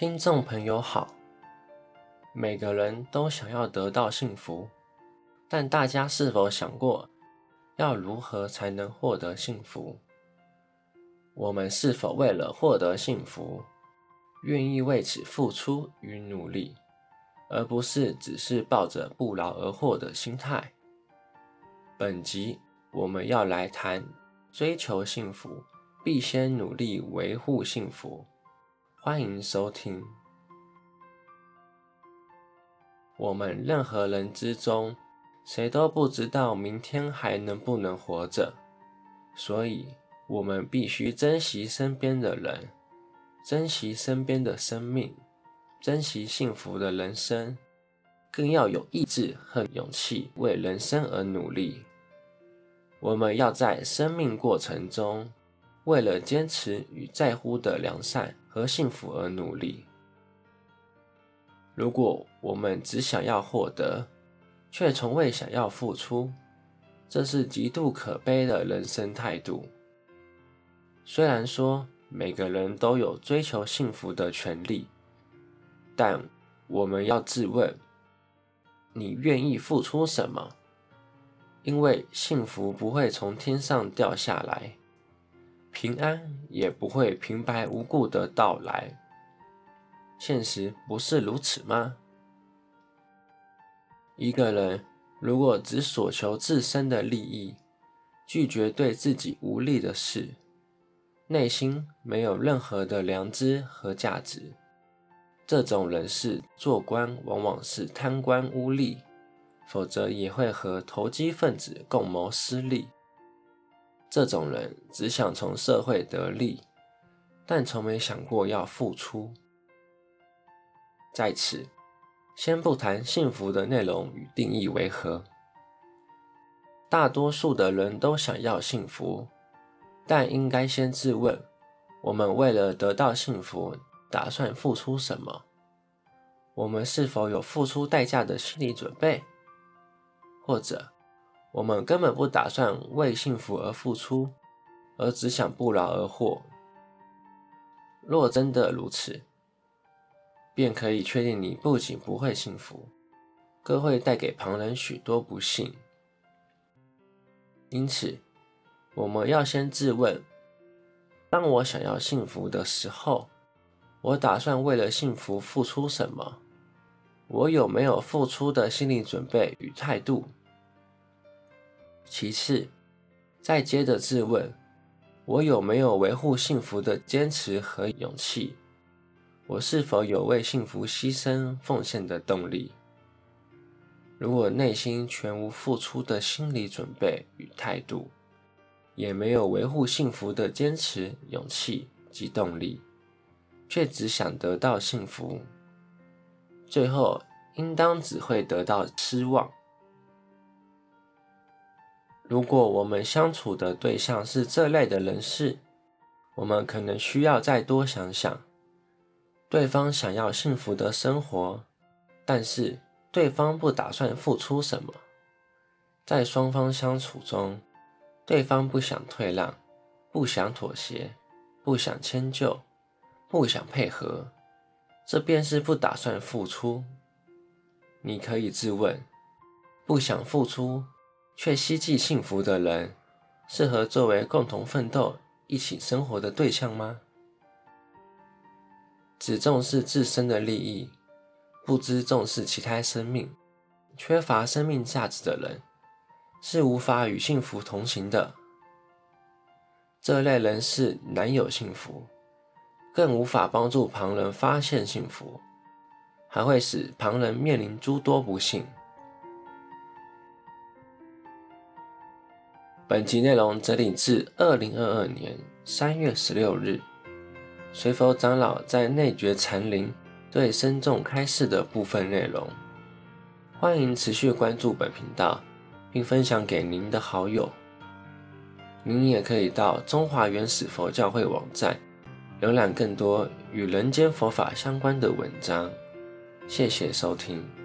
听众朋友好，每个人都想要得到幸福，但大家是否想过，要如何才能获得幸福？我们是否为了获得幸福，愿意为此付出与努力，而不是只是抱着不劳而获的心态？本集我们要来谈，追求幸福，必先努力维护幸福。欢迎收听。我们任何人之中，谁都不知道明天还能不能活着，所以我们必须珍惜身边的人，珍惜身边的生命，珍惜幸福的人生，更要有意志和勇气为人生而努力。我们要在生命过程中，为了坚持与在乎的良善和幸福而努力。如果我们只想要获得，却从未想要付出，这是极度可悲的人生态度。虽然说每个人都有追求幸福的权利，但我们要自问：你愿意付出什么？因为幸福不会从天上掉下来。平安也不会平白无故的到来，现实不是如此吗？一个人如果只所求自身的利益，拒绝对自己无利的事，内心没有任何的良知和价值，这种人士做官往往是贪官污吏，否则也会和投机分子共谋私利。这种人只想从社会得利，但从没想过要付出。在此，先不谈幸福的内容与定义为何。大多数的人都想要幸福，但应该先自问：我们为了得到幸福，打算付出什么？我们是否有付出代价的心理准备？或者，我们根本不打算为幸福而付出，而只想不劳而获。若真的如此，便可以确定你不仅不会幸福，更会带给旁人许多不幸。因此，我们要先自问：当我想要幸福的时候，我打算为了幸福付出什么？我有没有付出的心理准备与态度？其次，再接着质问：我有没有维护幸福的坚持和勇气？我是否有为幸福牺牲奉献的动力？如果内心全无付出的心理准备与态度，也没有维护幸福的坚持、勇气及动力，却只想得到幸福，最后应当只会得到失望。如果我们相处的对象是这类的人士，我们可能需要再多想想。对方想要幸福的生活，但是对方不打算付出什么。在双方相处中，对方不想退让，不想妥协，不想迁就，不想配合，这便是不打算付出。你可以自问：不想付出，却希冀幸福的人，适合作为共同奋斗、一起生活的对象吗？只重视自身的利益，不知重视其他生命，缺乏生命价值的人，是无法与幸福同行的。这类人士难有幸福，更无法帮助旁人发现幸福，还会使旁人面临诸多不幸。本集内容整理自二零二二年三月十六日，随佛长老在内觉禅林对僧众开示的部分内容。欢迎持续关注本频道，并分享给您的好友。您也可以到中华原始佛教会网站浏览更多与人间佛法相关的文章。谢谢收听。